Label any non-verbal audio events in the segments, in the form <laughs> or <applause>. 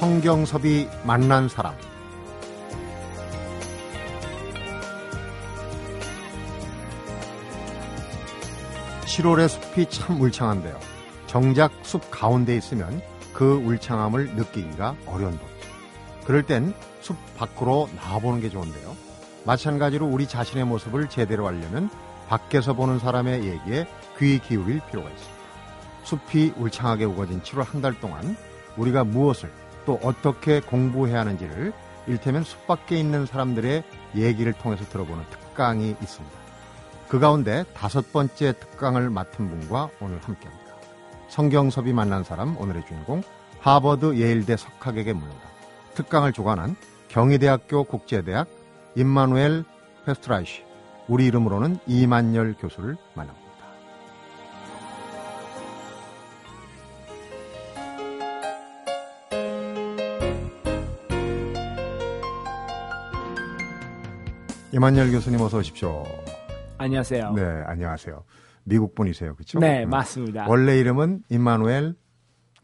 성경섭이 만난 사람 7월의 숲이 참 울창한데요. 정작 숲 가운데 있으면 그 울창함을 느끼기가 어려운 법. 그럴 땐 숲 밖으로 나와보는 게 좋은데요. 마찬가지로 우리 자신의 모습을 제대로 알려면 밖에서 보는 사람의 얘기에 귀 기울일 필요가 있습니다. 숲이 울창하게 우거진 7월 한 달 동안 우리가 무엇을 또 어떻게 공부해야 하는지를 일테면 숲 밖에 있는 사람들의 얘기를 통해서 들어보는 특강이 있습니다. 그 가운데 다섯 번째 특강을 맡은 분과 오늘 함께합니다. 성경섭이 만난 사람 오늘의 주인공 하버드 예일대 석학에게 묻는다. 특강을 주관한 경희대학교 국제대학 임마누엘 페스트라이시 우리 이름으로는 이만열 교수를 만납니다. 이만열 교수님 어서 오십시오. 안녕하세요. 네, 안녕하세요. 미국 분이세요, 그렇죠? 네, 맞습니다. 원래 이름은 임마누엘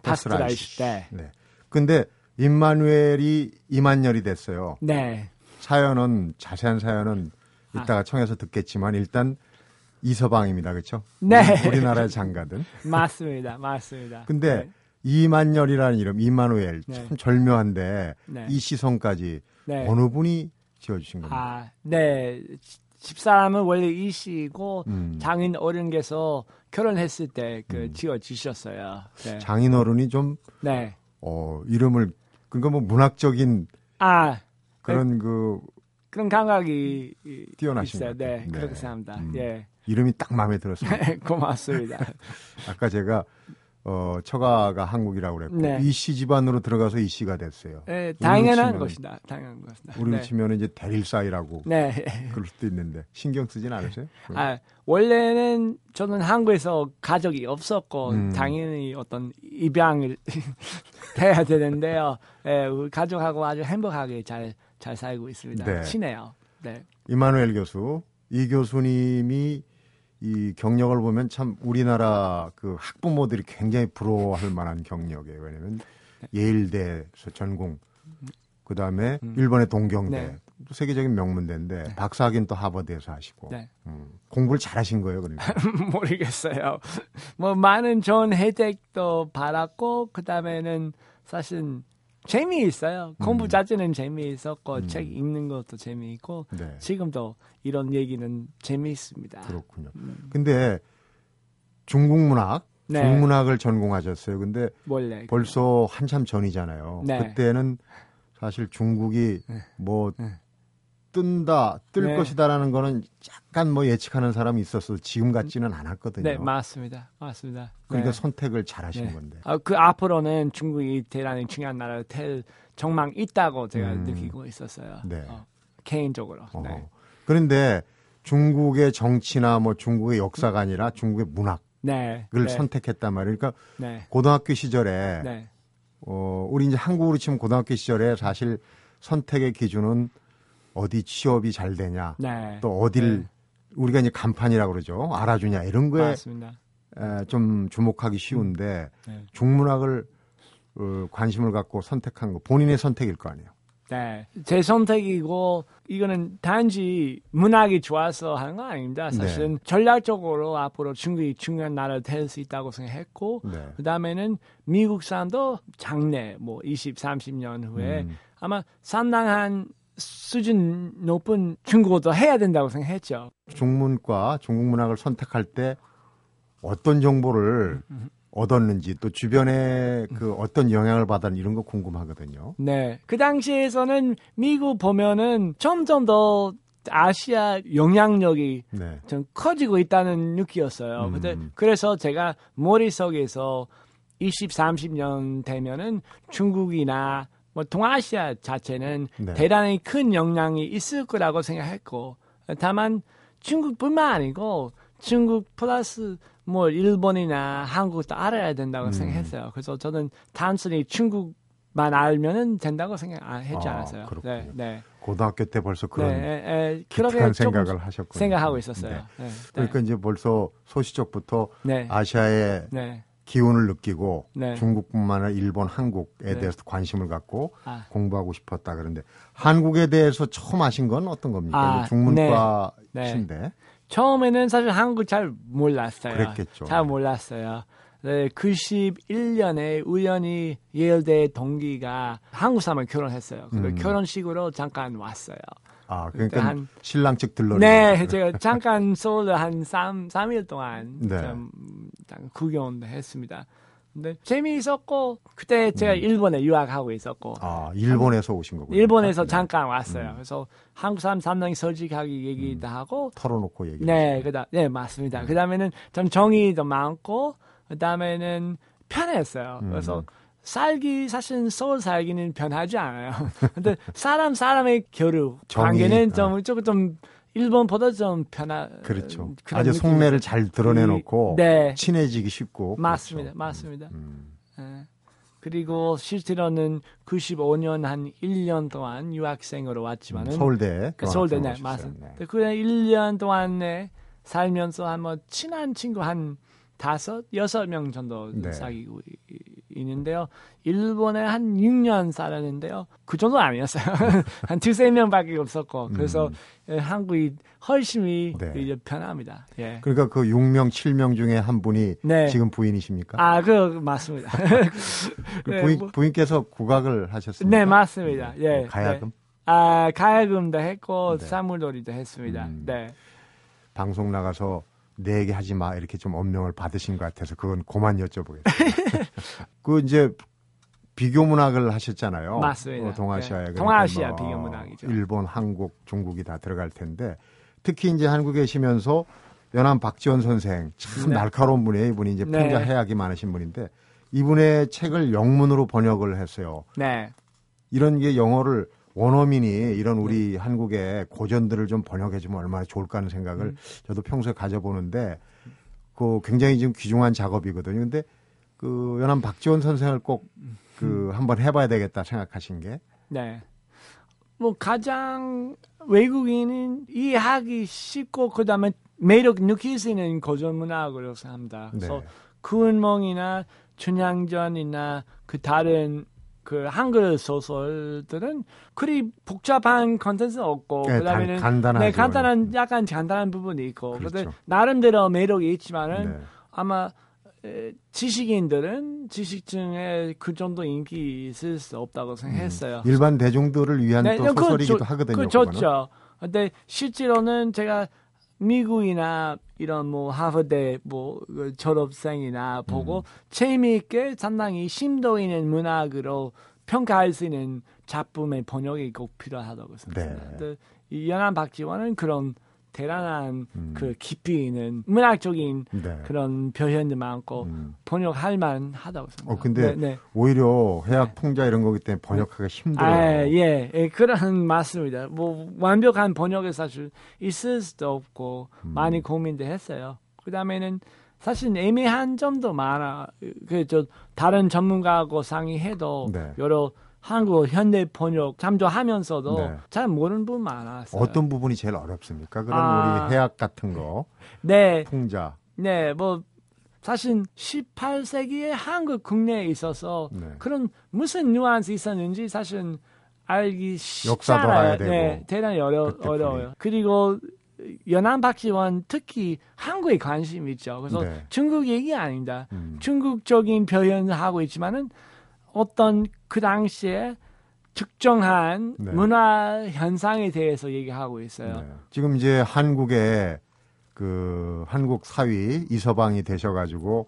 파스트라이시. 네. 네. 근데 임마누엘이 이만열이 됐어요. 네. 사연은 자세한 사연은 이따가 청해서 듣겠지만 일단 이서방입니다, 그렇죠? 네. 우리나라의 장가든. <laughs> 맞습니다. 맞습니다. 근데 네. 이만열이라는 이름, 이만우엘 네. 참 절묘한데 네. 이 시성까지 네. 어느 분이 지어주신 겁니까? 아, 네. 집사람은 원래 이 씨고 음. 장인 어른께서 결혼했을 때그 음. 지어 주셨어요. 네. 장인 어른이 좀 네. 어, 이름을 그러니까 뭐 문학적인 아, 그런 그 그런 감각이 이- 뛰어나신 있어요. 네, 네. 그렇게 생각합니다. 음. 예. 이름이 딱 마음에 들었습니다. <laughs> 고맙습니다. <laughs> 아까 제가 어, 처가가 한국이라고 그랬고 네. 이씨 집안으로 들어가서 이씨가 됐어요. 네, 당연한 치면은- 것이다. 당연한 것이다. 우리로 네. 치면 이제 대릴사이라고 네. 그럴 수도 있는데 신경 쓰진 않으세요? <laughs> 아, 원래는 저는 한국에서 가족이 없었고 음. 당연히 어떤 입양을 <laughs> 해야 되는데요. 예, 우리 가족하고 아주 행복하게 잘, 잘 살고 있습니다. 네. 친해요. 네. 이만우엘 교수, 이 교수님이 이 경력을 보면 참 우리나라 그 학부모들이 굉장히 부러워할 만한 경력이에요. 왜냐면 예일대에서 전공, 그 다음에 음. 일본의 동경대, 네. 또 세계적인 명문대인데 박사학위는 또 하버드에서 하시고 네. 음, 공부를 잘하신 거예요, 그러니까. <laughs> 모르겠어요. 뭐 많은 좋은 혜택도 받았고 그 다음에는 사실 재미있어요. 공부 음. 자체는 재미있었고 음. 책 읽는 것도 재미있고 네, 지금도 이런 얘기는 재미있습니다. 그렇군요. 음, 근데 중국 문학, 네. 중문학을 전공하셨어요. 근데 원래 벌써 한참 전이잖아요. 네. 그때는 사실 중국이 네. 뭐 네. 뜬다, 뜰 네. 것이다라는 거는 약간 뭐 예측하는 사람이 있었어. 지금 같지는 않았거든요. 네 맞습니다, 맞습니다. 그러니까 네. 선택을 잘 하신 네. 건데. 아, 그 앞으로는 중국이 대단히 중요한 나라가 될 정망 있다고 제가 음. 느끼고 있었어요. 네. 어, 개인적으로. 어. 네. 그런데 중국의 정치나 뭐 중국의 역사가 아니라 중국의 문학을 네. 네. 선택했단 말이에요. 그러니까 네. 고등학교 시절에 네. 어, 우리 이제 한국으로 치면 고등학교 시절에 사실 선택의 기준은 어디 취업이 잘 되냐, 네. 또 어딜 네. 우리가 이제 간판이라고 그러죠. 알아주냐 이런 거에. 에, 좀 주목하기 쉬운데 네. 중문학을 어, 관심을 갖고 선택한 거 본인의 선택일 거 아니에요. 네. 제 선택이고 이거는 단지 문학이 좋아서 하는 거 아닙니다. 네. 사실은 전략적으로 앞으로 중국이 중요한 나라 될수 있다고 생각했고 네. 그다음에는 미국 사람도 장래 뭐 20, 30년 후에 음, 아마 상당한 수준 높은 중국어도 해야 된다고 생각했죠. 중문과 중국 문학을 선택할 때 어떤 정보를 얻었는지 또 주변에 그 어떤 영향을 받았는지 이런 거 궁금하거든요. 네. 그 당시에서는 미국 보면은 점점 더 아시아 영향력이 네. 좀 커지고 있다는 느끼였어요. 음. 그래서 제가 머릿속에서 20, 30년 되면은 중국이나 뭐 동아시아 자체는 네. 대단히 큰 영향이 있을 거라고 생각했고 다만 중국뿐만 아니고 중국 플러스 뭐 일본이나 한국도 알아야 된다고 음. 생각했어요. 그래서 저는 단순히 중국만 알면은 된다고 생각 안 했지 아, 않았어요. 그렇군요. 네, 네. 고등학교 때 벌써 그런 네, 에, 에, 조금 생각을 하셨군요. 생각하고 네. 있었어요. 네. 네. 그러니까 이제 벌써 소시적부터 네. 아시아의 네. 기운을 느끼고 네. 중국뿐만 아니라 일본, 한국에 네. 대해서 관심을 갖고 아. 공부하고 싶었다 그런데 한국에 대해서 처음 아신 건 어떤 겁니까? 아, 중문과신데 처음에는 사실 한국 잘 몰랐어요. 그랬겠죠. 잘 몰랐어요. 네, 91년에 우연히 예일대 동기가 한국 사람을 결혼했어요. 그 음. 결혼식으로 잠깐 왔어요. 아 그러니까 한- 신랑 측 들러 네, 제가 잠깐 <laughs> 서울에 한 3, 삼일 동안 네. 좀 구경도 했습니다. 근데 재미있었고 그때 제가 음. 일본에 유학하고 있었고 아 일본에서 오신 거군요. 일본에서 네. 잠깐 왔어요. 그래서 한국 사람 상당히 솔직하게 얘기도 하고 털어놓고 얘기. 네, 그다 네 맞습니다. 그 다음에는 좀 정의도 많고 그 다음에는 편했어요. 음. 그래서 살기 사실 서울 살기는 편하지 않아요. <laughs> 근데 사람 사람의 정의, 관계는 아. 좀 조금 좀 일본보다 좀 편하. 그렇죠. 그런 아주 느낌이 속내를. 잘 드러내놓고 네. 친해지기 쉽고. 맞습니다, 그렇죠. 맞습니다. 음. 예. 그리고 실제로는 95년 한 1년 동안 유학생으로 왔지만은 서울대. 그 서울대 네, 맞습니다. 네. 그 1년 동안에 살면서 한뭐 친한 친구 한 다섯 여섯 명 정도 네. 사귀고 있는데요. 일본에 한 6년 살았는데요. 그 정도 아니었어요. <laughs> 한 두세 명밖에 없었고 그래서 예, 한국이 훨씬 음. 네. 이제 편합니다. 예. 그러니까 그 6명, 7명 중에 한 분이 네. 지금 부인이십니까? 아, 그 맞습니다. <laughs> 그 네, 부인, 뭐- 부인께서 국악을 하셨습니까? 네, 맞습니다. 예. 뭐 가야금? 아, 가야금도 했고 네. 사물놀이도 했습니다. 음. 네. 방송 나가서 내 얘기 하지 마 이렇게 좀 엄명을 받으신 것 같아서 그건 그만 여쭤보겠습니다. <laughs> 그 이제 비교 문학을 하셨잖아요. 맞습니다. 어, 동아시아에 네. 그러니까 동아시아 뭐 비교 문학이죠. 일본, 한국, 중국이 다 들어갈 텐데 특히 이제 한국에 계시면서 연암 박지원 선생 참 네. 날카로운 분이에요. 이분이 이제 네. 풍자 해악이 많으신 분인데 이분의 책을 영문으로 번역을 했어요. 네. 이런 게 영어를 원어민이 이런 우리 네. 한국의 고전들을 좀 번역해주면 얼마나 좋을까 하는 생각을 음. 저도 평소에 가져보는데 그 굉장히 지금 귀중한 작업이거든요. 근데 그 연암 박지원 선생을 꼭 음. 그 한번 해봐야 되겠다 생각하신 게 네. 뭐 가장 외국인은 이해하기 쉽고 그다음에 매력 느낄 수 있는 고전 문학으로 생각합니다. 그래서 네. 구은몽이나 춘향전이나 그 다른 그 한글 소설들은 그리 복잡한 컨텐츠 없고 네, 그다음에는 간-. 네, 간단한 약간 간단한 부분이 있고 그렇죠. 근데 나름대로 매력이 있지만은 네. 아마 에, 지식인들은 지식층에 그 정도 인기 있을 수 없다고 생각했어요. 일반 대중들을 위한 또 그건 소설이기도 좋- 하거든요. 그. 좋죠. 근데 실제로는 제가 미국이나 이런 뭐 하버대 뭐그 졸업생이나 보고 음. 재미있게 상당히 심도 있는 문학으로 평가할 수 있는 작품의 번역이 꼭 필요하다고 생각합니다. 네. 연안 박지원은 그런 대단한 음. 그 깊이 있는 문학적인 네. 그런 표현도 많고 음. 번역할 만하다고 생각합니다. 어 근데 네, 네. 오히려 해악 풍자 이런 거기 때문에 번역하기가 힘들어요. 아, 예, 예, 그런 <laughs> 맞습니다. 뭐 완벽한 번역이 사실 있을 수도 없고 음. 많이 고민도 했어요. 그 다음에는 사실 애매한 점도 많아. 그저 다른 전문가하고 상의해도 네. 여러 한국 현대 번역 참조하면서도 네. 잘 모르는 부분 많았어요. 어떤 부분이 제일 어렵습니까? 그런 아. 우리 해악 같은 거, 네, 풍자. 네, 뭐 사실 18세기에 한국 국내에 있어서 네. 그런 무슨 뉘앙스 있었는지 사실은 알기 역사도. 알아야 되고. 네, 대단히 어려, 그때 어려워요. 그리고 연안 박지원 특히 한국에 관심 이 있죠. 그래서 네. 중국 얘기 아니다. 음. 중국적인 표현을 하고 있지만은 어떤 그 당시에 특정한 네. 문화 현상에 대해서 얘기하고 있어요. 네. 지금 이제 한국에 그 한국 사위 이서방이 되셔가지고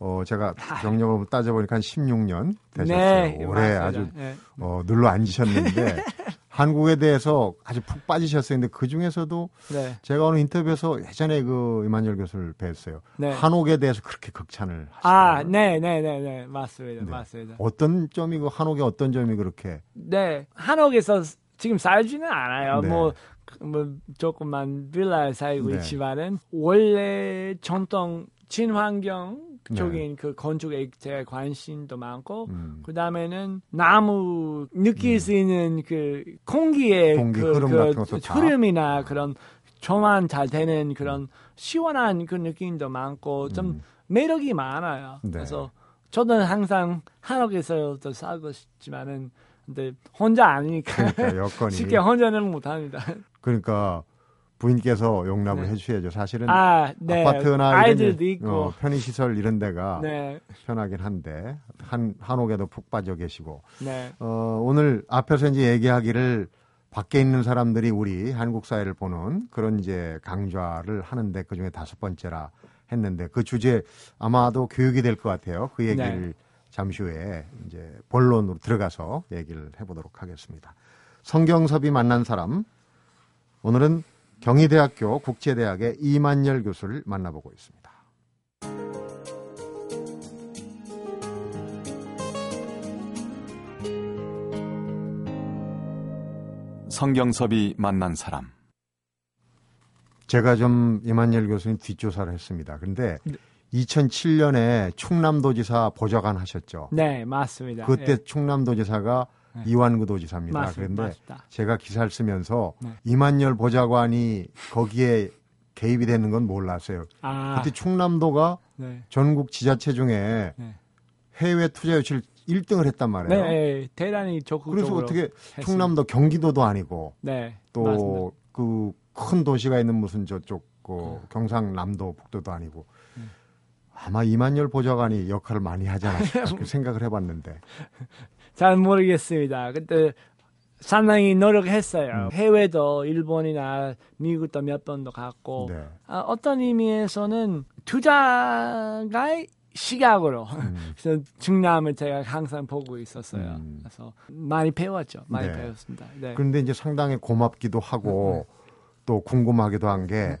어 제가 <laughs> 경력을 따져보니까 한 16년 되셨어요. 네, 올해 맞습니다. 아주 네. 어, 눌러 앉으셨는데 <laughs> 한국에 대해서 아주 푹 빠지셨어요. 근데 그 중에서도 네. 제가 오늘 인터뷰에서 예전에 그 이만열 교수를 뵀어요. 네. 한옥에 대해서 그렇게 극찬을 아, 하시더라고요. 네, 네, 네, 네, 맞습니다, 네. 맞습니다. 어떤 점이 그 한옥의 어떤 점이 그렇게 네, 한옥에서 지금 살지는 않아요. 네. 뭐, 뭐 조금만 빌라에 살고 네. 있지만은 원래 전통 친환경 네. 쪽인 그 건축에 제가 관심도 많고 음, 그 다음에는 나무 느낄 수 있는 그 공기의 공기 그, 흐름 그 다. 흐름이나 그런 저만 잘 되는 그런 시원한 그 느낌도 많고 좀 음. 매력이 많아요. 네. 그래서 저는 항상 한옥에서도 살고 싶지만은 근데 혼자 아니니까 그러니까 <laughs> 쉽게 혼자는 못합니다. 그러니까 부인께서 용납을 네. 해주셔야죠. 사실은 아, 네. 아파트나 이런 아이들도 일- 있고. 어, 편의 시설 이런 데가 네, 편하긴 한데 한 한옥에도 푹 빠져 계시고 네, 어, 오늘 앞에서 이제 얘기하기를 밖에 있는 사람들이 우리 한국 사회를 보는 그런 이제 강좌를 하는데 그 중에 다섯 번째라 했는데 그 주제 아마도 교육이 될 것 같아요. 그 얘기를 네. 잠시 후에 이제 본론으로 들어가서 얘기를 해보도록 하겠습니다. 성경섭이 만난 사람 오늘은 경희대학교 국제대학의 이만열 교수를 만나보고 있습니다. 성경섭이 만난 사람. 제가 좀 이만열 교수님 뒷조사를 했습니다. 그런데 네. 2007년에 충남도지사 보좌관 하셨죠. 네, 맞습니다. 그때 예, 충남도지사가 네. 이완구 도지사입니다. 맞습니다. 그런데 맞습니다. 제가 기사를 쓰면서 네. 이만열 보좌관이 거기에 개입이 되는 건 몰랐어요. 아, 그때 충남도가 네, 전국 지자체 중에 네. 해외 투자 유치를 1등을 했단 네, 말이에요. 네, 대단히 적극적으로. 그래서 어떻게 했습니다. 충남도 경기도도 아니고 네, 맞습니다. 또그 큰 도시가 있는 무슨 저쪽 그 네. 경상남도 북도도 아니고 아마 이만열 보좌관이 역할을 많이 하지 않았을까 <laughs> 생각을 해봤는데 잘 모르겠습니다. 그때 상당히 노력했어요. 음. 해외도 일본이나 미국도 몇 번도 갔고 네. 아, 어떤 의미에서는 투자가의 시각으로 음, <laughs> 그래서 중남을 제가 항상 보고 있었어요. 음. 그래서 많이 배웠죠. 많이 네. 배웠습니다. 네. 그런데 이제 상당히 고맙기도 하고 또 궁금하기도 한 게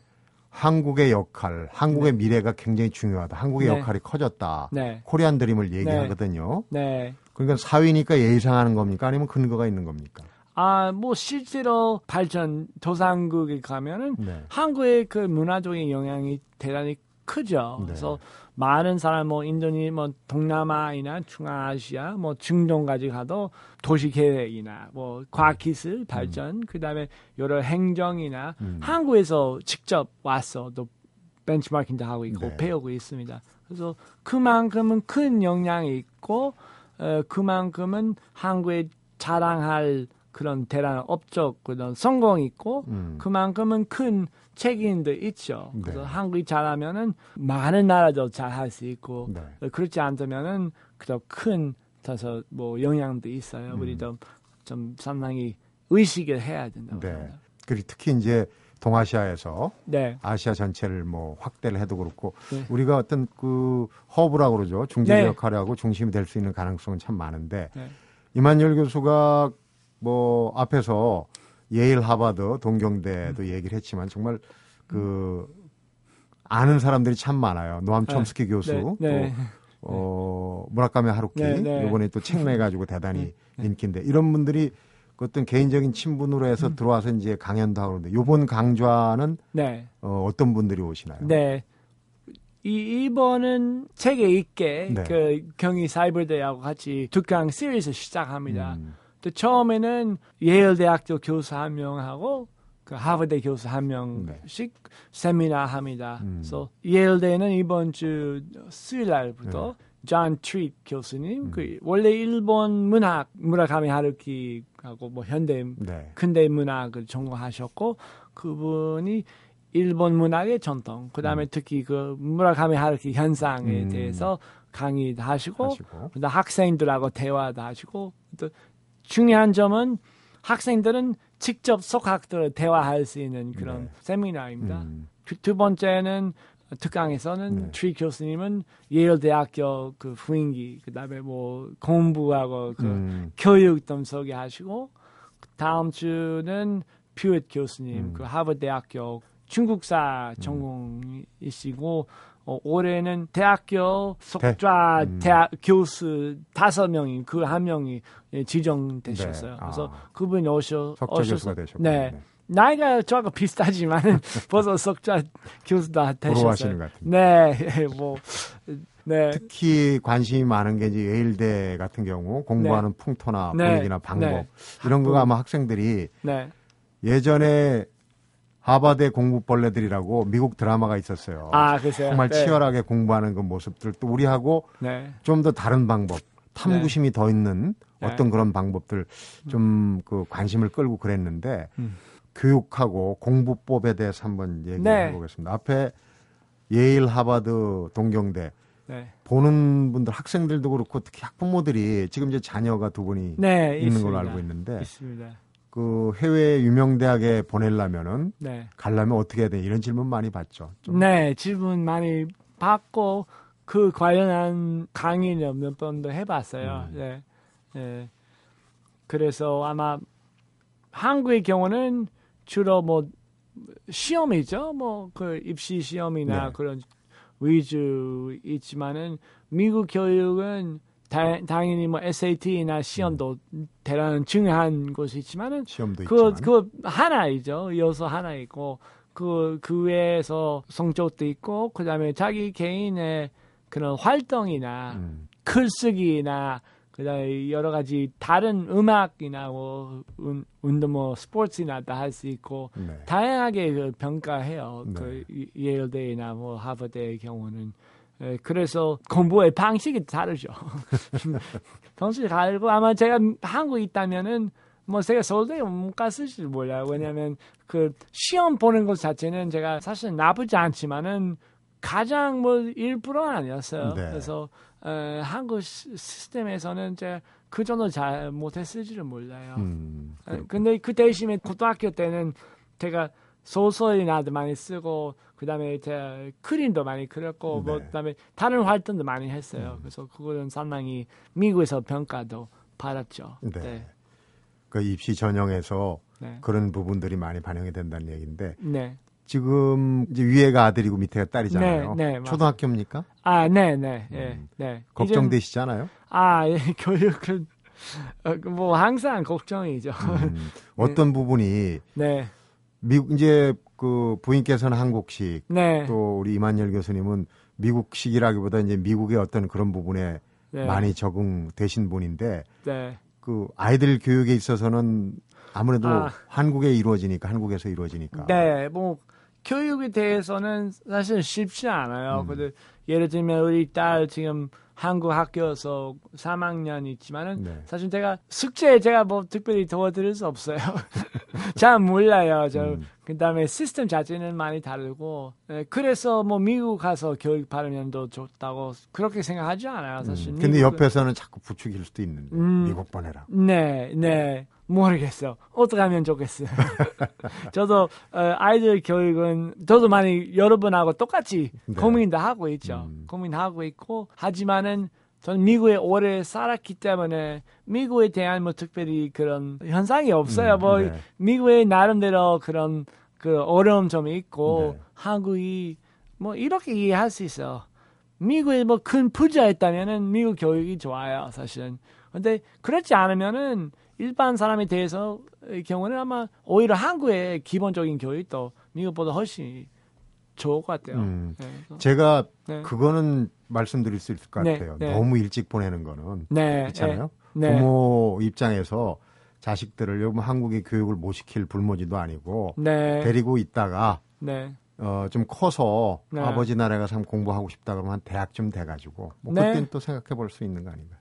한국의 역할, 한국의 미래가 굉장히 중요하다. 한국의 네. 역할이 커졌다. 네. 코리안 드림을 얘기하거든요. 네. 그러니까 사위니까 예의상하는 겁니까? 아니면 근거가 있는 겁니까? 아, 뭐 실제로 발전 도상국에 가면은 네. 한국의 그 문화적인 영향이 대단히 크죠. 네. 그래서 많은 사람 뭐 인도니 뭐 동남아이나 중앙아시아 뭐 중동까지 가도 도시 계획이나 뭐 과학 기술 발전 그다음에 여러 행정이나 음. 한국에서 직접 와서 또 벤치마킹도 하고 있고 네. 배우고 있습니다. 그래서 그만큼은 큰 영향이 있고 어, 그만큼은 한국에 자랑할 그런 대단한 업적 그런 성공이 있고 음. 그만큼은 큰 책임도 있죠. 그래서 네. 한국이 잘하면은 많은 나라도 잘할 수 있고 네. 어, 그렇지 않다면은 그더 큰 더서 뭐 영향도 있어요. 음. 우리도 좀 상당히 의식을 해야 된다고 네. 생각합니다. 그리고 특히 이제 동아시아에서 네. 아시아 전체를 뭐 확대를 해도 그렇고 네. 우리가 어떤 그 허브라고 그러죠. 중재 네. 역할을 하고 중심이 될 수 있는 가능성은 참 많은데 네. 이만열 교수가 뭐 앞에서 예일 하버드 동경대도 얘기를 했지만 정말 그 아는 사람들이 참 많아요. 노암 네. 촘스키 교수 네. 네. 또 어, 무라카미 하루키 네, 네. 이번에 또 책 내 가지고 대단히 인기인데 이런 분들이 그 어떤 개인적인 친분으로 해서 음. 들어와서 이제 강연도 하고 그러는데 이번 강좌는 네. 어, 어떤 분들이 오시나요? 네. 이 이번은 책에 있게 네. 그 경희 사이버대하고 같이 두 강 시리즈 시작합니다. 음, 또 처음에는 예일 대학교 교수 한 명하고 그 하버드 교수 한 명씩 세미나 합니다. 네. 음. 그래서 예일대는 이번 주 수요일 날부터 네. 존 트릿 교수님 음. 그 원래 일본 문학 무라카미 하루키 하고 뭐 현대 네. 근대 문학을 전공하셨고 그분이 일본 문학의 전통 그다음에 특히 그 무라카미 하루키 현상에 음. 대해서 강의도 하시고 하시고 그다음 학생들하고 대화도 하시고 또 중요한 점은 학생들은 직접 석학들을 대화할 수 있는 그런 네. 세미나입니다. 음, 두, 두 번째는 특강에서는 네. 트릿 교수님은 예일 대학교 그 분위기 그다음에 뭐 공부하고 그 음, 교육 좀 소개 하시고 다음 주는 푸엣 교수님 음. 그 하버드 대학교 중국사 전공이시고 어, 올해는 대학교 석좌 음. 대학 교수 다섯 명이 그 한 명이 예, 지정되셨어요. 네. 그래서 아. 그분이 오셔 석좌 오셔서 교수가 되셨고 네. 나이가 저하고 비슷하지만 <laughs> 벌써 석좌 교수다 되셨어요. 네, 뭐 네. 특히 관심이 많은 게 이제 예일대 같은 경우 공부하는 풍토나 네. 분위기나 방법 네. 이런 거가 아마 학생들이 네. 예전에 하버드의 공부벌레들이라고 미국 드라마가 있었어요. 아, 글쎄요. 정말 네. 치열하게 공부하는 그 모습들 또 우리하고 네. 좀더 다른 방법, 탐구심이 더 있는 네. 어떤 그런 방법들 좀 그 관심을 끌고 그랬는데 음. 교육하고 공부법에 대해서 한번 얘기해 네. 보겠습니다. 앞에 예일 하버드 동경대 네. 보는 분들 학생들도 그렇고 특히 학부모들이 지금 이제 자녀가 두 분이 네, 있는 있습니다. 걸로 알고 있는데 있습니다. 그 해외 유명 대학에 보내려면은 네. 가려면 어떻게 해야 돼? 이런 질문 많이 받죠. 좀 네, 질문 많이 받고 그 관련한 강의를 몇 번도 해봤어요. 음. 네, 네. 그래서 아마 한국의 경우는 주로 뭐 시험이죠. 뭐 그 입시 시험이나 네. 그런 위주 있지만은 미국 교육은 다, 당연히 뭐 SAT나 시험도 대단한 중요한 것이 있지만은 시험도 그, 있지만 그 하나이죠. 요소 하나 있고 그, 그 외에서 성적도 있고 그다음에 자기 개인의 그런 활동이나 음, 글쓰기나 그다음에 여러 가지 다른 음악이나 뭐 운, 운동 뭐 스포츠나 다 할 수 있고 네. 다양하게 그 평가해요. 네. 그 이- 예일대나 뭐 하버드의 경우는 에, 그래서 공부의 방식이 다르죠. <laughs> 방식이 다르고 아마 제가 한국에 있다면은 뭐 제가 서울대에 못 갔을지 몰라요. 왜냐하면 그 시험 보는 것 자체는 제가 사실 나쁘지 않지만은 가장 뭐 1%는 아니었어요. 네. 그래서 에, 한국 시- 시스템에서는 제가 그 정도 잘 못했을지를 몰라요. 음, 에, 근데 그 대신에 고등학교 때는 제가 소설이나 도 많이 쓰고 그다음에 제가 그림도 많이 그렸고 뭐 네. 그다음에 다른 활동도 많이 했어요. 그래서 그거는 상당히 미국에서 평가도 받았죠. 네. 그 입시 전형에서 네. 그런 부분들이 많이 반영이 된다는 얘기인데 네. 지금 이제 위에가 아들이고 밑에가 딸이잖아요. 네, 네. 초등학교입니까? 아, 네, 네, 예, 음. 네. 걱정되시잖아요. 이제는- 아, 예, <laughs> 교육은 어, 그뭐 항상 걱정이죠. 음, <laughs> 어떤 부분이 네, 미국 이제 그 부인께서는 한국식 네, 또 우리 이만열 교수님은 미국식이라기보다 이제 미국의 어떤 그런 부분에 네, 많이 적응되신 분인데 네, 그 아이들 교육에 있어서는 아무래도 아. 한국에 이루어지니까 한국에서 이루어지니까 네, 뭐 교육에 대해서는 사실 쉽지 않아요. 음. 근데 예를 들면 우리 딸 지금 한국 학교에서 3학년 있지만은 네. 사실 제가 숙제 제가 뭐 특별히 도와드릴 수 없어요. <laughs> 잘 몰라요. 저 음. 그다음에 시스템 자체는 많이 다르고 네, 그래서 뭐 미국 가서 교육 받으면 더 좋다고 그렇게 생각하지 않아요. 사실. 음, 근데 옆에서는 자꾸 부추길 수도 있는데 음. 미국 보내라. 네, 네. 모르겠어. 어떻게 하면 좋겠어요. <laughs> 저도 어, 아이들 교육은 저도 많이 여러분하고 똑같이 네. 고민도 하고 있죠. 음. 고민하고 있고 하지만은 저는 미국에 오래 살았기 때문에 미국에 대한 뭐 특별히 그런 현상이 없어요. 음, 뭐 네. 미국의 나름대로 그런 그 어려움 좀 있고 네. 한국이 뭐 이렇게 이해할 수 있어. 미국에 뭐 큰 부자 있다면은 미국 교육이 좋아요, 사실은. 근데 그렇지 않으면은 일반 사람에 대해서 의 경우는 아마 오히려 한국의 기본적인 교육도 미국보다 훨씬 좋을 것 같아요. 음. 네, 제가 네. 그거는 말씀드릴 수 있을 것 네, 같아요. 네. 너무 일찍 보내는 거는 네, 그렇잖아요. 네. 부모 입장에서 자식들을 요즘 한국의 교육을 못 시킬 불모지도 아니고 네, 데리고 있다가 네, 어, 좀 커서 네. 아버지 가서 한번 공부하고 싶다 그러면 한 대학쯤 돼가지고 뭐 네. 그때는 또 생각해 볼 수 있는 거 아닌가.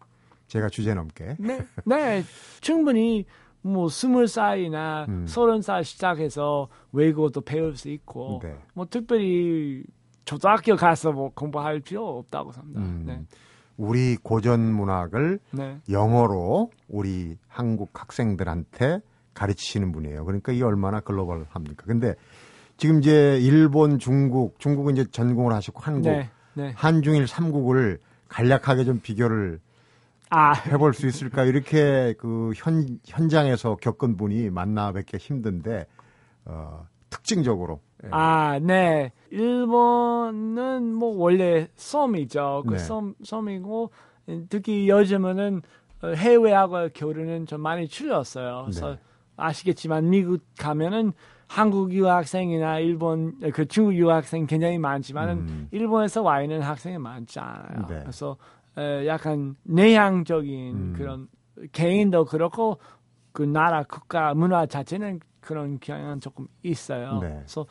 제가 주제 넘게. 네, 네, 충분히 뭐 스물 살이나 음. 서른 살 시작해서 외국어도 배울 수 있고 네. 뭐 특별히 초등학교 가서 뭐 공부할 필요 없다고 생각합니다. 음, 네, 우리 고전 문학을 네, 영어로 우리 한국 학생들한테 가르치시는 분이에요. 그러니까 이게 얼마나 글로벌합니까? 근데 지금 이제 일본, 중국, 중국은 이제 전공을 하시고 한국, 네, 네. 한중일 삼국을 간략하게 좀 비교를 아, 해볼 수 있을까? 이렇게 그 현, 현장에서 겪은 분이 만나 뵙기 힘든데, 어, 특징적으로. 예. 아, 네. 일본은 뭐 원래 섬이죠. 그 네. 섬, 섬이고 특히 요즘은 어, 해외하고 교류는 좀 많이 줄였어요. 그래서 네. 아시겠지만 미국 가면은 한국 유학생이나 일본 그 중국 유학생 굉장히 많지만은 음. 일본에서 와 있는 학생이 많지 않아요. 네. 그래서 에, 약간 내향적인 음. 그런 개인도 그렇고 그 나라 국가 문화 자체는 그런 경향은 조금 있어요. 네. 그래서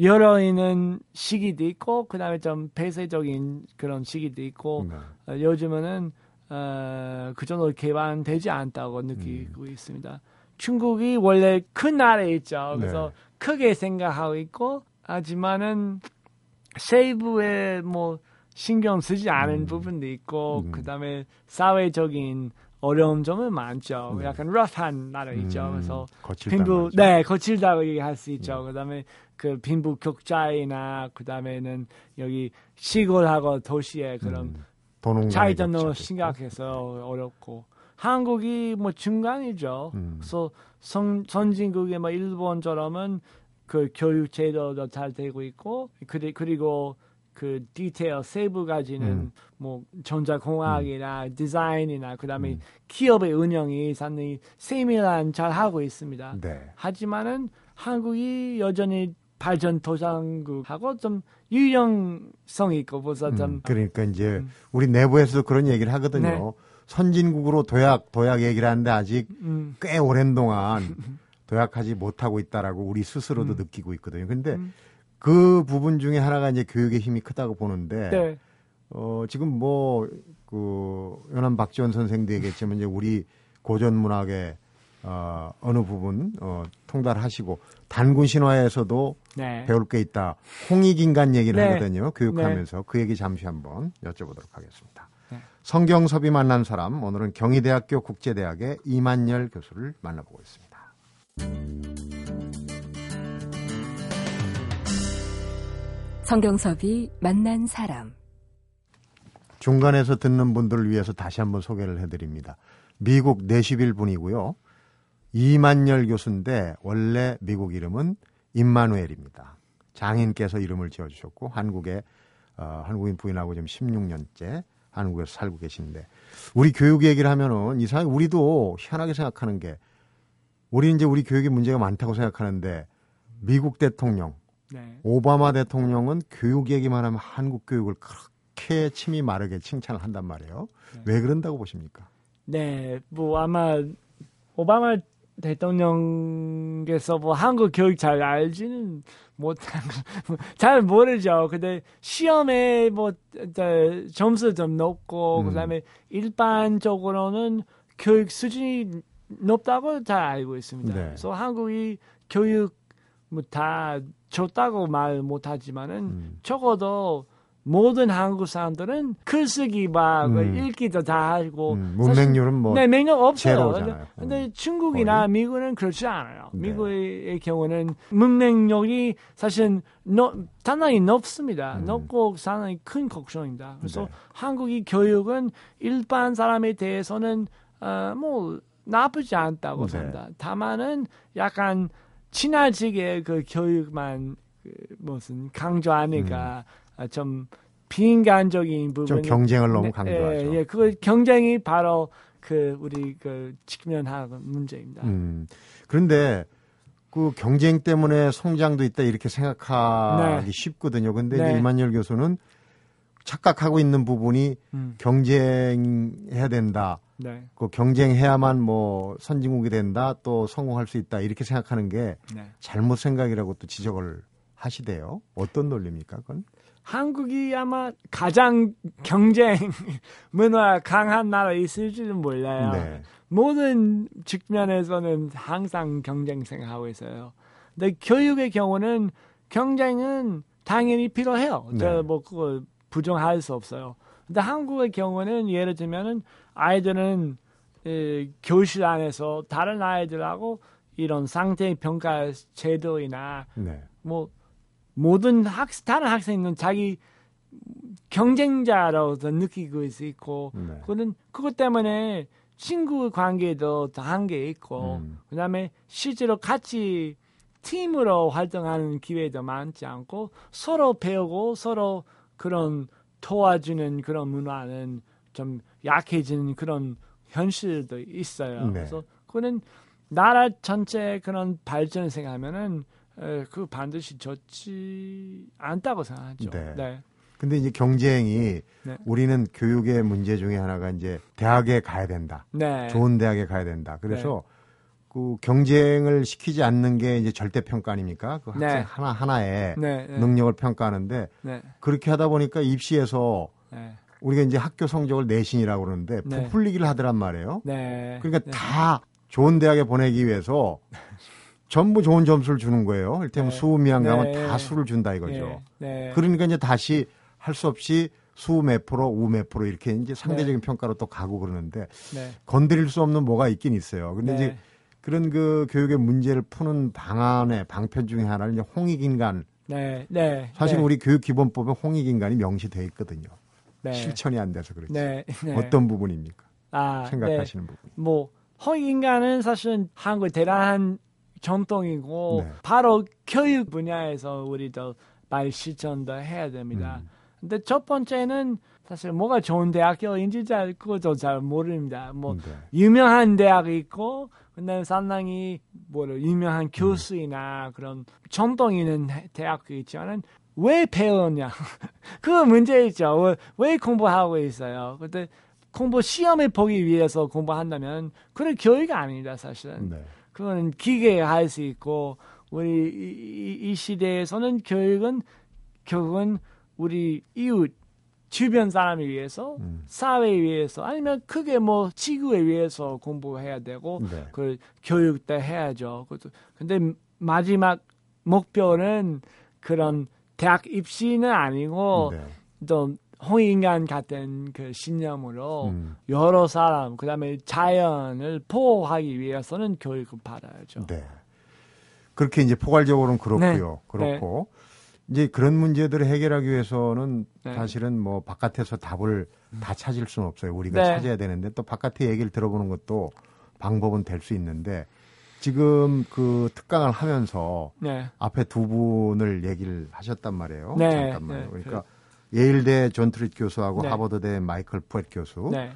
열어 있는 시기도 있고 그다음에 좀 폐쇄적인 그런 시기도 있고 네. 어, 요즘에는 어, 그 정도 개방되지 않다고 느끼고 음. 있습니다. 중국이 원래 큰 나라에 있죠. 네. 그래서 크게 생각하고 있고 하지만은 세부에 뭐 신경 쓰지 않은 음. 부분도 있고 음. 그다음에 사회적인 어려운 점은 많죠. 네. 약간 러프한 나라 있죠. 음, 그래서 빈부 말이죠. 네 거칠다고 얘기할 수 있죠. 음. 그다음에 그 빈부 격차이나 그다음에는 여기 시골하고 도시의 그런 음, 차이점도 심각해서 어렵고 한국이 뭐 중간이죠. 음. 그래서 선, 선진국의 뭐 일본처럼은 그 교육 제도도 잘 되고 있고 그리, 그리고 그 디테일 세부 가지는 음. 뭐 전자공학이나 디자인이나 그다음에 음. 기업의 운영이 상당히 세밀한 잘 하고 있습니다. 네. 하지만은 한국이 여전히 발전 도상국하고 좀 유형성이 있고 좀 음, 그러니까 이제 음. 우리 내부에서도 그런 얘기를 하거든요. 네. 선진국으로 도약 도약 얘기를 하는데 아직 음, 꽤 오랜 동안 <laughs> 도약하지 못하고 있다라고 우리 스스로도 음. 느끼고 있거든요. 근데 음. 그 부분 중에 하나가 이제 교육의 힘이 크다고 보는데 네. 어 지금 뭐 그 연암 박지원 선생도 얘기했지만 이제 우리 고전 문학의 어 어느 부분 어 통달하시고 단군 신화에서도 네. 배울 게 있다. 홍익인간 얘기를 네. 하거든요. 교육하면서 그 얘기 잠시 한번 여쭤보도록 하겠습니다. 네. 성경섭이 만난 사람 오늘은 경희대학교 국제대학의 이만열 교수를 만나보고 있습니다. 성경섭이 만난 사람. 중간에서 듣는 분들을 위해서 다시 한번 소개를 해드립니다. 미국 내시빌 분이고요. 이만열 교수인데 원래 미국 이름은 임마누엘입니다. 장인께서 이름을 지어주셨고 한국에 어, 한국인 부인하고 지금 16년째 한국에서 살고 계신데 우리 교육 얘기를 하면은 이상하게 우리도 희한하게 생각하는 게 우리 이제 우리 교육에 문제가 많다고 생각하는데 미국 대통령 네. 오바마 대통령은 교육 얘기만 하면 한국 교육을 그렇게 침이 마르게 칭찬을 한단 말이에요. 네. 왜 그런다고 보십니까? 네, 뭐 아마 오바마 대통령께서 뭐 한국 교육 잘 알지는 못한 잘 모르죠. 근데 시험에 뭐 저, 점수 좀 높고 음. 그다음에 일반적으로는 교육 수준이 높다고 잘 알고 있습니다. 네. 그래서 한국이 교육 뭐 다 좋다고 말 못하지만은 음. 적어도 모든 한국 사람들은 글쓰기 막 음. 읽기도 다 알고 음, 문맹률은 뭐 네, 맹력 없어요. 제로잖아요. 근데, 음. 중국이나 미국은 그렇지 않아요. 네. 미국의 경우는 문맹력이 사실 높- 상당히 높습니다. 음. 높고 상당히 큰 걱정입니다. 그래서 네. 한국의 교육은 일반 사람에 대해서는 어, 뭐 나쁘지 않다고 네. 생각합니다. 다만은 약간 친화적의 그 교육만 그 무슨 강조하니까 아, 좀 비인간적인 부분 좀 경쟁을 너무 강조하죠. 예, 예, 그 경쟁이 바로 그 우리 그 직면하는 문제입니다. 음. 그런데 그 경쟁 때문에 성장도 있다 이렇게 생각하기 네. 쉽거든요. 근데 네. 이만열 교수는 착각하고 있는 부분이 음, 경쟁해야 된다. 네, 그 경쟁해야만 뭐 선진국이 된다. 또 성공할 수 있다. 이렇게 생각하는 게 네. 잘못 생각이라고 또 지적을 하시대요. 어떤 논리입니까? 그건? 한국이 아마 가장 경쟁 <laughs> 문화 강한 나라 있을지는 몰라요. 네. 모든 측면에서는 항상 경쟁 생각하고 있어요. 근데 교육의 경우는 경쟁은 당연히 필요해요. 네. 저뭐 그거 부정할 수 없어요. 근데 한국의 경우는 예를 들면은 아이들은 에, 교실 안에서 다른 아이들하고 이런 상태 평가 제도이나 네. 뭐 모든 학 다른 학생은 자기 경쟁자로서 느끼고 있고 네. 그거는 그것 때문에 친구 관계도 다 한계 있고 음. 그다음에 실제로 같이 팀으로 활동하는 기회도 많지 않고 서로 배우고 서로 그런 도와주는 그런 문화는 좀 약해지는 그런 현실도 있어요. 네. 그래서 그거는 나라 전체 그런 발전을 생각하면은 에, 그 반드시 좋지 않다고 생각하죠. 네. 네. 근데 이제 경쟁이 네. 우리는 교육의 문제 중에 하나가 이제 대학에 가야 된다. 네. 좋은 대학에 가야 된다. 그래서 그 경쟁을 시키지 않는 게 이제 절대 평가 아닙니까? 그 학생 네. 하나 하나의 네, 네, 능력을 평가하는데 네, 그렇게 하다 보니까 입시에서 네, 우리가 이제 학교 성적을 내신이라고 그러는데 네. 부풀리기를 하더란 말이에요. 네. 그러니까 네. 다 좋은 대학에 보내기 위해서 전부 좋은 점수를 주는 거예요. 일테면 네. 수미안 가면 네. 다 수를 준다 이거죠. 네, 네. 그러니까 이제 다시 할 수 없이 수몇 프로, 우몇 프로 이렇게 이제 상대적인 평가로 또 가고 그러는데 네. 건드릴 수 없는 뭐가 있긴 있어요. 근데 네. 이제 그런 그 교육의 문제를 푸는 방안의 방편 중에 하나는 이제 홍익인간. 네, 네. 사실 네. 우리 교육 기본법에 홍익인간이 명시돼 있거든요. 네. 실천이 안 돼서 그렇지. 네, 네. 어떤 부분입니까? 아, 생각하시는 부분. 네. 뭐 허인간은 사실은 한국의 대단한 전통이고 네. 바로 교육 분야에서 우리도 많이 실천도 해야 됩니다. 음. 근데 첫 번째는 사실 뭐가 좋은 대학교인지 잘 그것도 잘 모릅니다. 뭐 네. 유명한 대학이 있고 근데 상당히 뭐를 유명한 교수이나 그런 전통 있는 대- 대학도 있지만은 왜 배웠냐 <laughs> 그 문제 있죠. 왜, 왜 공부하고 있어요? 근데 공부 시험을 보기 위해서 공부한다면 그런 교육이 아닙니다, 사실은. 네. 그거는 기계에 할수 있고 우리 이, 이- 이 시대에서는 교육은 결국은 우리 이웃 주변 사람을 위해서 음. 사회에 위해서 아니면 크게 뭐 지구에 위해서 공부해야 되고 네. 그 교육도 해야죠. 그것도- 근데 마지막 목표는 그런 대학 입시는 아니고 네. 또 홍인간 같은 그 신념으로 음. 여러 사람 그 다음에 자연을 보호하기 위해서는 교육을 받아야죠. 네. 그렇게 이제 포괄적으로는 그렇고요. 네. 그렇고 이제 그런 문제들을 해결하기 위해서는 네. 사실은 뭐 바깥에서 답을 다 찾을 수는 없어요. 우리가 네. 찾아야 되는데 또 바깥의 얘기를 들어보는 것도 방법은 될 수 있는데 지금 그 특강을 하면서 네. 앞에 두 분을 얘기를 하셨단 말이에요. 네. 잠깐만요. 네. 그러니까 예일대 존 트릿 교수하고 네. 하버드대 마이클 푸엣 교수 네.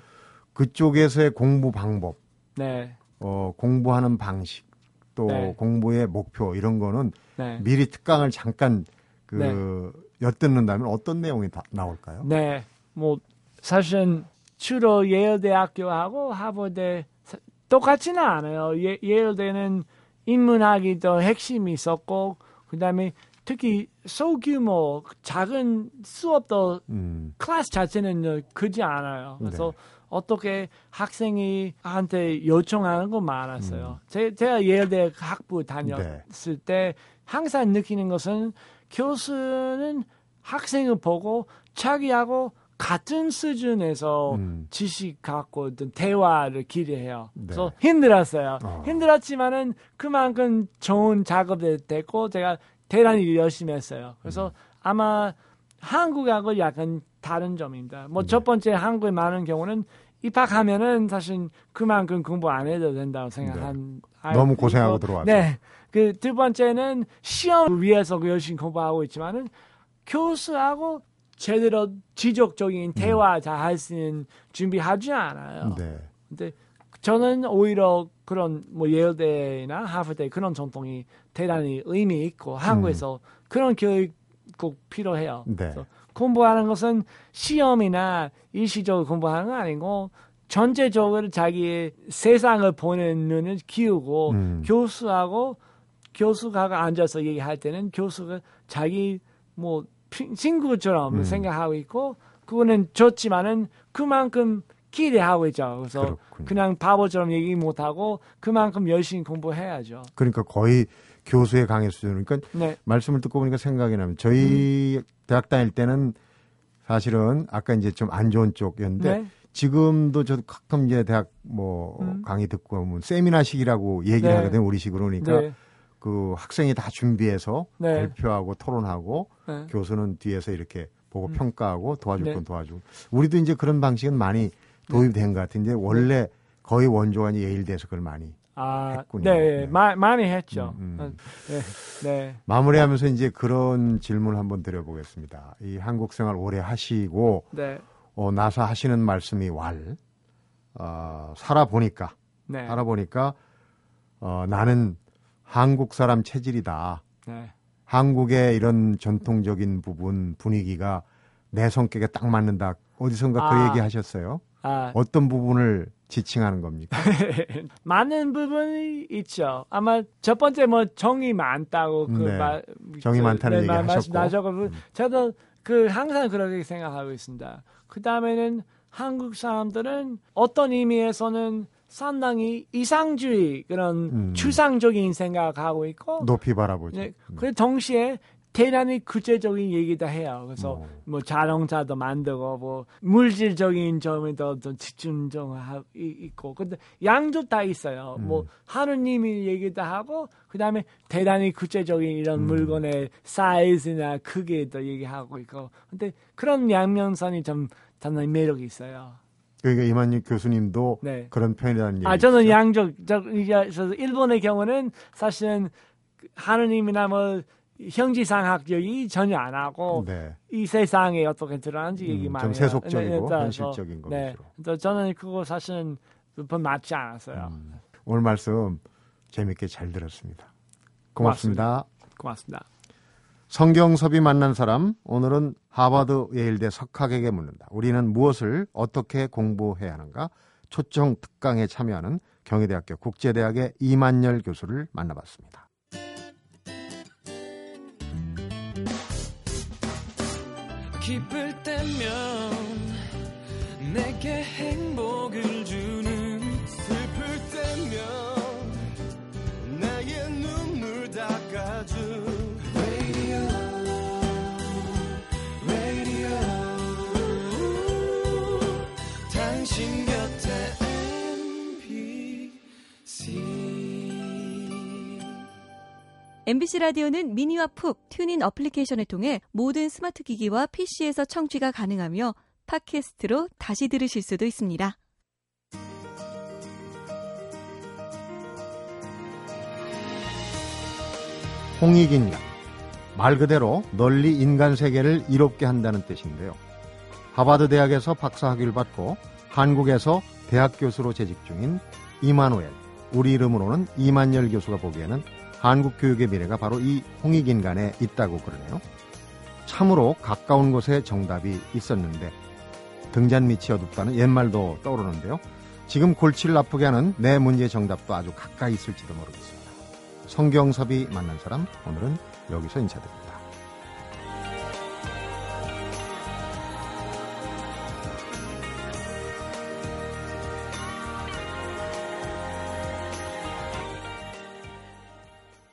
그쪽에서의 공부 방법 네. 어, 공부하는 방식 또 네. 공부의 목표 이런 거는 네. 미리 특강을 잠깐 그 네. 엿듣는다면 어떤 내용이 다 나올까요? 네. 뭐 사실은 주로 예일대학교하고 하버드 사- 똑같지는 않아요. 예, 예일대는 인문학이 더 핵심이 있었고 그다음에 특히 소규모 작은 수업도 음, 클래스 자체는 크지 않아요. 그래서 네. 어떻게 학생이 한테 요청하는 거 많았어요. 음. 제, 제가 예일대 학부 다녔을 네. 때 항상 느끼는 것은 교수는 학생을 보고 자기하고 같은 수준에서 음. 지식 갖고 어떤 대화를 기대해요. 네. 그래서 힘들었어요. 어. 힘들었지만은 그만큼 좋은 작업이 됐고 제가 대단히 열심히 했어요. 그래서 음. 아마 한국하고 약간 다른 점입니다. 뭐 네. 첫 번째 한국에 많은 경우는 입학하면은 사실 그만큼 공부 안 해도 된다고 생각한 네. 너무 고생하고 들어와서. 네. 그 두 번째는 시험을 위해서 그 열심히 공부하고 있지만은 교수하고 제대로 지속적인 대화 잘할 수 있는 준비하지 않아요. 네. 근데 저는 오히려 그런 뭐 예일대나 하버드 그런 전통이 대단히 의미 있고 한국에서 그런 교육 꼭 필요해요. 네. 그래서 공부하는 것은 시험이나 일시적으로 공부하는 거 아니고 전체적으로 자기의 세상을 보는 눈을 키우고 음. 교수하고 교수가 앉아서 얘기할 때는 교수가 자기 뭐 피- 친구처럼 음. 생각하고 있고 그거는 좋지만은 그만큼 기대하고 있죠. 그래서 그렇군요. 그냥 바보처럼 얘기 못하고 그만큼 열심히 공부해야죠. 그러니까 거의 교수의 강의 수준. 그러니까 네, 말씀을 듣고 보니까 생각이 나면 저희 대학 다닐 때는 사실은 아까 이제 좀 안 좋은 쪽이었는데 네, 지금도 저도 가끔 이제 대학 뭐 음. 강의 듣고 보면 세미나식이라고 얘기를 네. 하거든요. 우리식으로 그러니까 네, 그 학생이 다 준비해서 네. 발표하고 토론하고 네. 교수는 뒤에서 이렇게 보고 음. 평가하고 도와줄 네. 건 도와주고 우리도 이제 그런 방식은 많이 도입된 것 같은데 원래 거의 원조가 예일대에서 그걸 많이 아, 했군요. 네, 네. 마, 많이 했죠. 음, 음. 네, 네, 마무리하면서 이제 그런 질문을 한번 드려보겠습니다. 이 한국 생활 오래 하시고 네, 어, 나서 하시는 말씀이 왈 어, 살아보니까 네, 살아보니까 어, 나는 한국 사람 체질이다. 네, 한국의 이런 전통적인 부분 분위기가 내 성격에 딱 맞는다. 어디선가 그 아. 얘기 하셨어요. 아, 어떤 부분을 지칭하는 겁니까? <laughs> 많은 부분이 있죠. 아마 첫 번째 뭐 정이 많다고 그 네. 말, 정이 그, 많다는 얘기 말- 하셨고. 말씀하셨고, 음. 저도 그 항상 그렇게 생각하고 있습니다. 그 다음에는 한국 사람들은 어떤 의미에서는 상당히 이상주의 그런 음. 추상적인 생각하고 있고, 높이 바라보죠. 네, 음. 그 동시에 대단히 구체적인 얘기도 해요. 그래서 어. 뭐 자동차도 만들고 뭐 물질적인 점에 더, 더 집중 좀 하- 이- 있고 근데 양쪽 다 있어요. 음. 뭐 하느님이 얘기도 하고 그다음에 대단히 구체적인 이런 음. 물건의 사이즈나 크기도 얘기하고 있고 근데 그런 양면선이 좀 상당히 매력이 있어요. 그러니까 이만희 교수님도 네. 그런 편이라는 얘기죠. 아 저는 이제 그래서 일본의 경우는 사실은 그 하느님이나 뭐 형지상학적이 전혀 안 하고 네. 이 세상에 어떻게 드러나는지 음, 얘기만 좀. 세속적이고 그래서, 현실적인 거 네. 그래서 저는 그거 사실은 몇 맞지 않았어요. 음. 오늘 말씀 재밌게 잘 들었습니다. 고맙습니다. 고맙습니다. 성경섭이 만난 사람 오늘은 하버드 예일대 석학에게 묻는다. 우리는 무엇을 어떻게 공부해야 하는가? 초청 특강에 참여하는 경희대학교 국제대학의 이만열 교수를 만나봤습니다. 기쁠 때면 내게 행복을 주는 슬플 때면 나의 눈물 닦아준 MBC 라디오는 미니와 푹 TuneIn 어플리케이션을 통해 모든 스마트 기기와 PC에서 청취가 가능하며 팟캐스트로 다시 들으실 수도 있습니다. 홍익인간 말 그대로 널리 인간 세계를 이롭게 한다는 뜻인데요. 하버드 대학에서 박사학위를 받고 한국에서 대학 교수로 재직 중인 이만우엘 우리 이름으로는 이만열 교수가 보기에는 한국 교육의 미래가 바로 이 홍익인간에 있다고 그러네요. 참으로 가까운 곳에 정답이 있었는데 등잔 밑이 어둡다는 옛말도 떠오르는데요. 지금 골치를 아프게 하는 내 문제의 정답도 아주 가까이 있을지도 모르겠습니다. 성경섭이 만난 사람 오늘은 여기서 인사드립니다.